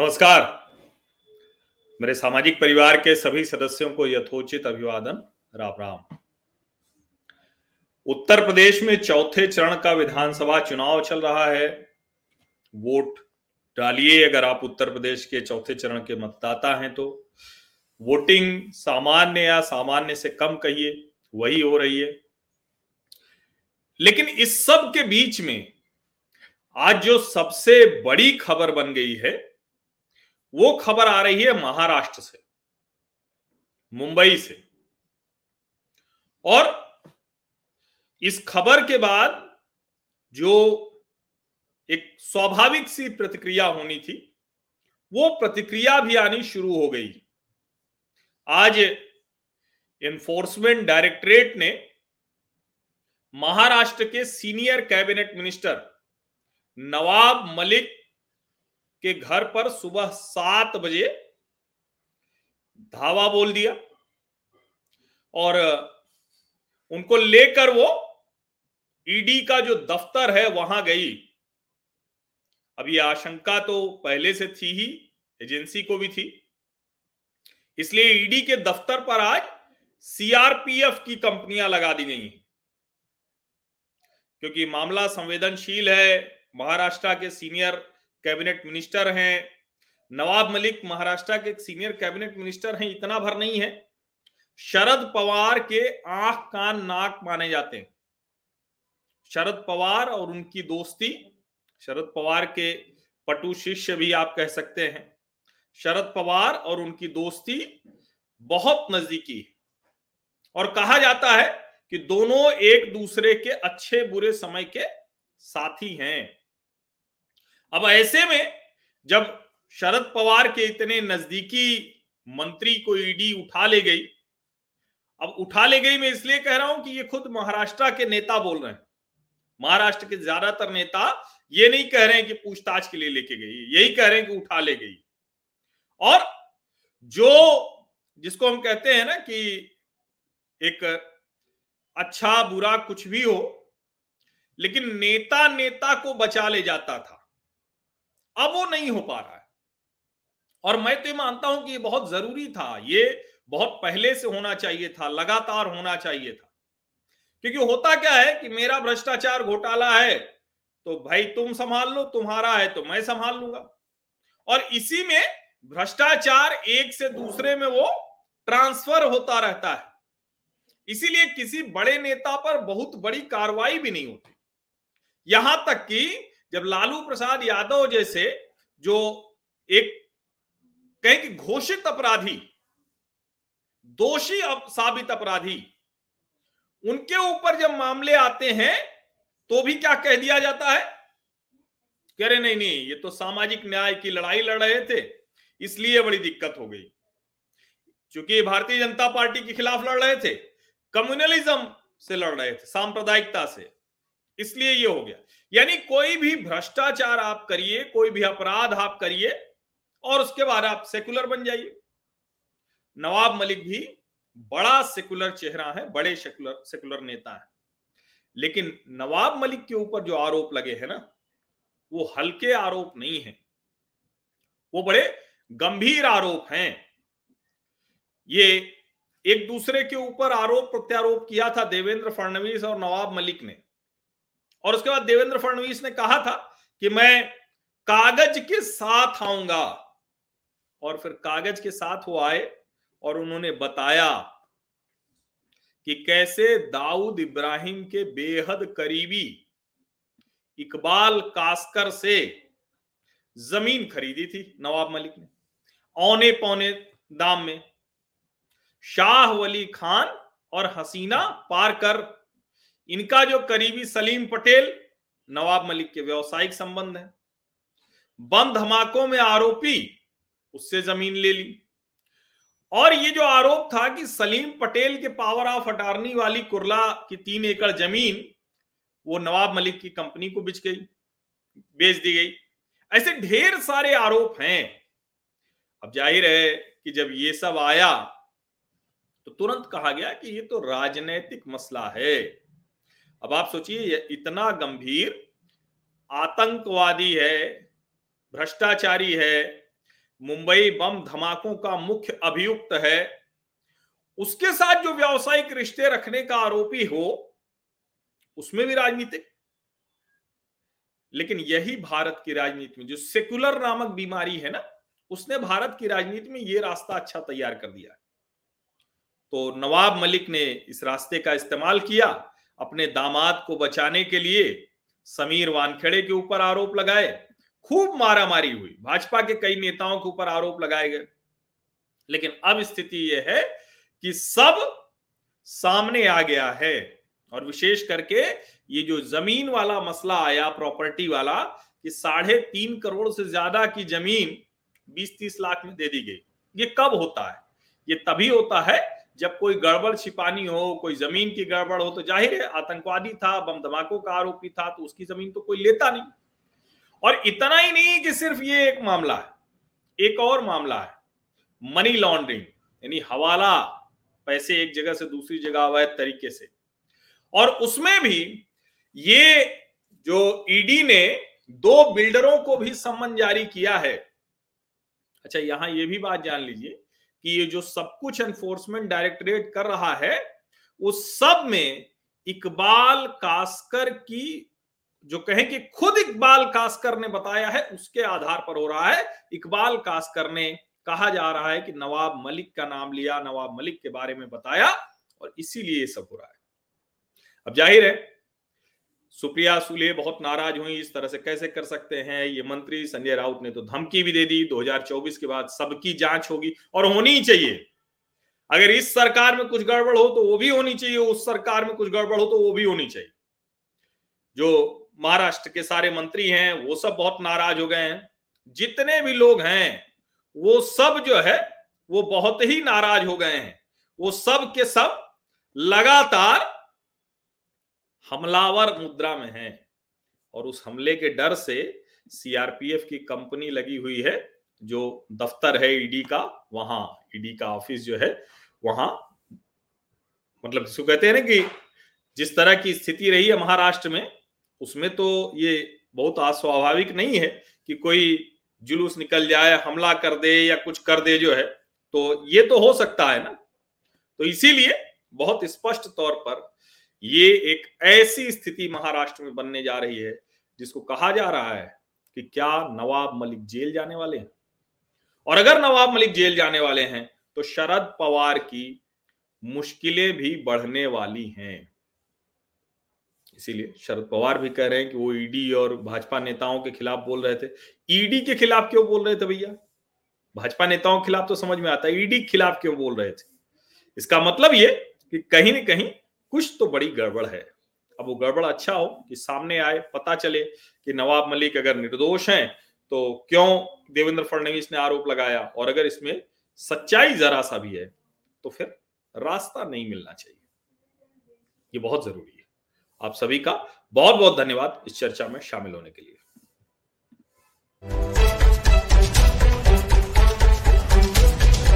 नमस्कार। मेरे सामाजिक परिवार के सभी सदस्यों को यथोचित अभिवादन। राम राम। उत्तर प्रदेश में चौथे चरण का विधानसभा चुनाव चल रहा है। वोट डालिए अगर आप उत्तर प्रदेश के चौथे चरण के मतदाता हैं तो। वोटिंग सामान्य या सामान्य से कम कहिए, वही हो रही है। लेकिन इस सब के बीच में आज जो सबसे बड़ी खबर बन गई है वो खबर आ रही है महाराष्ट्र से, मुंबई से। और इस खबर के बाद जो एक स्वाभाविक सी प्रतिक्रिया होनी थी, वो प्रतिक्रिया भी आनी शुरू हो गई। आज एनफोर्समेंट डायरेक्टरेट ने महाराष्ट्र के senior cabinet minister Nawab Malik के घर पर सुबह सात बजे धावा बोल दिया और उनको लेकर वो ईडी का जो दफ्तर है वहाँ गई। अब ये आशंका तो पहले से थी ही, एजेंसी को भी थी। इसलिए ईडी के दफ्तर पर आज सीआरपीएफ की कंपनियाँ लगा दी गई। क्योंकि मामला संवेदनशील है, महाराष्ट्र के सीनियर कैबिनेट मिनिस्टर हैं, नवाब मलिक महाराष्ट्र के एक सीनियर कैबिनेट मिनिस्टर हैं, इतना भर नहीं है। शरद पवार के आँख कान नाक माने जाते हैं। शरद पवार और उनकी दोस्ती, शरद पवार के पटु शिष्य भी आप कह सकते हैं। शरद पवार और उनकी दोस्ती बहुत नजदीकी और कहा जाता है कि दोनों एक दूसरे के अच्छे बुरे समय के साथी हैं। अब ऐसे में जब शरद पवार के इतने नजदीकी मंत्री को ईडी उठा ले गई, अब उठा ले गई मैं इसलिए कह रहा हूँ कि ये खुद महाराष्ट्र के नेता बोल रहे हैं। महाराष्ट्र के ज़्यादातर नेता ये नहीं कह रहे हैं कि पूछताछ के लिए लेके गई, यही कह रहे हैं कि उठा ले गई। और जो, जिसको हम कहते हैं ना कि एक अच्छा बुरा कुछ भी हो, लेकिन नेता नेता को बचा ले जाता था। अब वो नहीं हो पा रहा है। और मैं तो ये मानता हूँ कि ये बहुत ज़रूरी था, ये बहुत पहले से होना चाहिए था, लगातार होना चाहिए था। क्योंकि होता क्या है कि मेरा भ्रष्टाचार घोटाला है तो भाई तुम संभाल लो, तुम्हारा है तो मैं संभाल लूँगा। और इसी में भ्रष्टाचार एक से दूसरे में वो ट्रांसफ़र होता रहता है। इसीलिए किसी बड़े नेता पर बहुत बड़ी कार्रवाई भी नहीं होती। यहाँ तक कि जब लालू प्रसाद यादव जैसे जो एक कहें कि घोषित अपराधी, दोषी साबित अपराधी, उनके ऊपर जब मामले आते हैं तो भी क्या कह दिया जाता है? कह रहे, नहीं नहीं, ये तो सामाजिक न्याय की लड़ाई लड़ रहे थे, इसलिए बड़ी दिक्कत हो गई। क्योंकि भारतीय जनता पार्टी के खिलाफ लड़ रहे थे, कम्युनलिज्म से लड़ रहे थे, सांप्रदायिकता से। इसलिए ये हो गया। यानी कोई भी भ्रष्टाचार आप करिए, कोई भी अपराध आप करिए, और उसके बाद आप सेकुलर बन जाइए। नवाब मलिक भी बड़ा सेकुलर चेहरा है, बड़े सेकुलर सेकुलर नेता है। लेकिन नवाब मलिक के ऊपर जो आरोप लगे हैं ना, वो हल्के आरोप नहीं है। वो बड़े गंभीर आरोप हैं। ये एक दूसरे के ऊपर आरोप प्रत्यारोप किया था देवेंद्र फडणवीस और नवाब मलिक ने। और उसके बाद देवेंद्र फडणवीस ने कहा था कि मैं कागज़ के साथ आऊँगा। और फिर कागज़ के साथ वो आए और उन्होंने बताया कि कैसे दाऊद इब्राहिम के बेहद करीबी इकबाल कास्कर से ज़मीन खरीदी थी नवाब मलिक ने, औने पौने दाम में। शाह वली खान और हसीना पार कर इनका जो करीबी सलीम पटेल, नवाब मलिक के व्यवसायिक संबंध है। बम धमाकों में आरोपी उससे ज़मीन ले ली। और ये जो आरोप था कि सलीम पटेल के पावर ऑफ़ अटार्नी वाली कुरला की तीन एकड़ ज़मीन, वो नवाब मलिक की कंपनी को बिच गई, बेच दी गई। ऐसे ढेर सारे आरोप हैं। अब ज़ाहिर है कि जब ये सब आया तो तुरंत कहा गया कि ये तो राजनैतिक मसला है। अब आप सोचिए इतना गंभीर आतंकवादी है, भ्रष्टाचारी है, मुंबई बम धमाकों का मुख्य अभियुक्त है, उसके साथ जो व्यावसायिक रिश्ते रखने का आरोपी हो, उसमें भी राजनीतिक। लेकिन यही भारत की राजनीति में, जो सेकुलर नामक बीमारी है ना, उसने भारत की राजनीति में ये रास्ता अच्छा तैयार कर दिया। तो नवाब मलिक ने इस रास्ते का इस्तेमाल किया अपने दामाद को बचाने के लिए समीर वानखेड़े के ऊपर आरोप लगाए। खूब मारामारी हुई। भाजपा के कई नेताओं के ऊपर आरोप लगाए गए। लेकिन अब स्थिति यह है कि सब सामने आ गया है और विशेष करके ये जो ज़मीन वाला मसला आया प्रॉपर्टी वाला, कि साढ़े तीन करोड़ से ज़्यादा की ज़मीन बीस तीस लाख में दे दी गई। ये कब होता है? ये तभी होता है जब कोई गड़बड़ छिपानी हो, कोई ज़मीन की गड़बड़ हो तो ज़ाहिर है आतंकवादी था, बम धमाकों का आरोपी था तो उसकी ज़मीन तो कोई लेता नहीं। और इतना ही नहीं कि सिर्फ़ ये एक मामला है, एक और मामला है मनी लॉन्ड्रिंग यानी हवाला, पैसे एक जगह से दूसरी जगह अवैध तरीके से। और उसमें भी ये जो ईडी ने दो बिल्डरों को भी सम्मन जारी किया है। अच्छा यहाँ ये भी बात जान लीजिए कि ये जो सब कुछ एनफोर्समेंट डायरेक्टरेट कर रहा है उस सब में इकबाल कास्कर की, जो कहें कि खुद इकबाल कास्कर ने बताया है, उसके आधार पर हो रहा है। इकबाल कास्कर ने कहा जा रहा है कि नवाब मलिक का नाम लिया, नवाब मलिक के बारे में बताया, और इसीलिए ये सब हो रहा है। अब ज़ाहिर है सुप्रिया सुले बहुत नाराज़ हुई, इस तरह से कैसे कर सकते हैं? ये मंत्री संजय राउत ने तो धमकी भी दे दी 2024 के बाद सबकी जाँच होगी और होनी ही चाहिए। अगर इस सरकार में कुछ गड़बड़ हो तो वो भी होनी चाहिए, उस सरकार में कुछ गड़बड़ हो तो वो भी होनी चाहिए। जो महाराष्ट्र के सारे मंत्री हैं, वो सब बहुत नाराज़ हो गए हैं। जितने भी लोग हैं, वो सब जो है, वो बहुत ही नाराज़ हो गए हैं। वो सब के सब लगातार हमलावर मुद्रा में है। और उस हमले के डर से सीआरपीएफ की कंपनी लगी हुई है, जो दफ्तर है ईडी का, वहाँ ईडी का ऑफ़िस जो है, वहाँ मतलब जिसको कहते हैं ना कि जिस तरह की स्थिति रही है महाराष्ट्र में, उसमें तो ये बहुत अस्वाभाविक नहीं है कि कोई जुलूस निकल जाए, हमला कर दे या कुछ कर दे जो है तो ये तो हो सकता है ना। तो इसीलिए बहुत स्पष्ट तौर पर ये एक ऐसी स्थिति महाराष्ट्र में बनने जा रही है, जिसको कहा जा रहा है कि क्या नवाब मलिक जेल जाने वाले हैं? और अगर नवाब मलिक जेल जाने वाले हैं तो शरद पवार की मुश्किलें भी बढ़ने वाली हैं। इसीलिए शरद पवार भी कह रहे हैं कि वो ईडी और भाजपा नेताओं के खिलाफ बोल रहे थे। ईडी के खिलाफ क्यों बोल रहे थे भैया? भाजपा नेताओं के खिलाफ तो समझ में आता है, ईडी के खिलाफ क्यों बोल रहे थे? इसका मतलब ये कि कहीं ना कहीं कुछ तो बड़ी गड़बड़ है। अब वो गड़बड़ अच्छा हो कि सामने आए, पता चले कि नवाब मलिक अगर निर्दोष हैं तो क्यों देवेंद्र फडणवीस ने आरोप लगाया? और अगर इसमें सच्चाई जरा सा भी है तो फिर रास्ता नहीं मिलना चाहिए। ये बहुत ज़रूरी है। आप सभी का बहुत बहुत धन्यवाद। इस चर्चा में शामिल होने के लिए।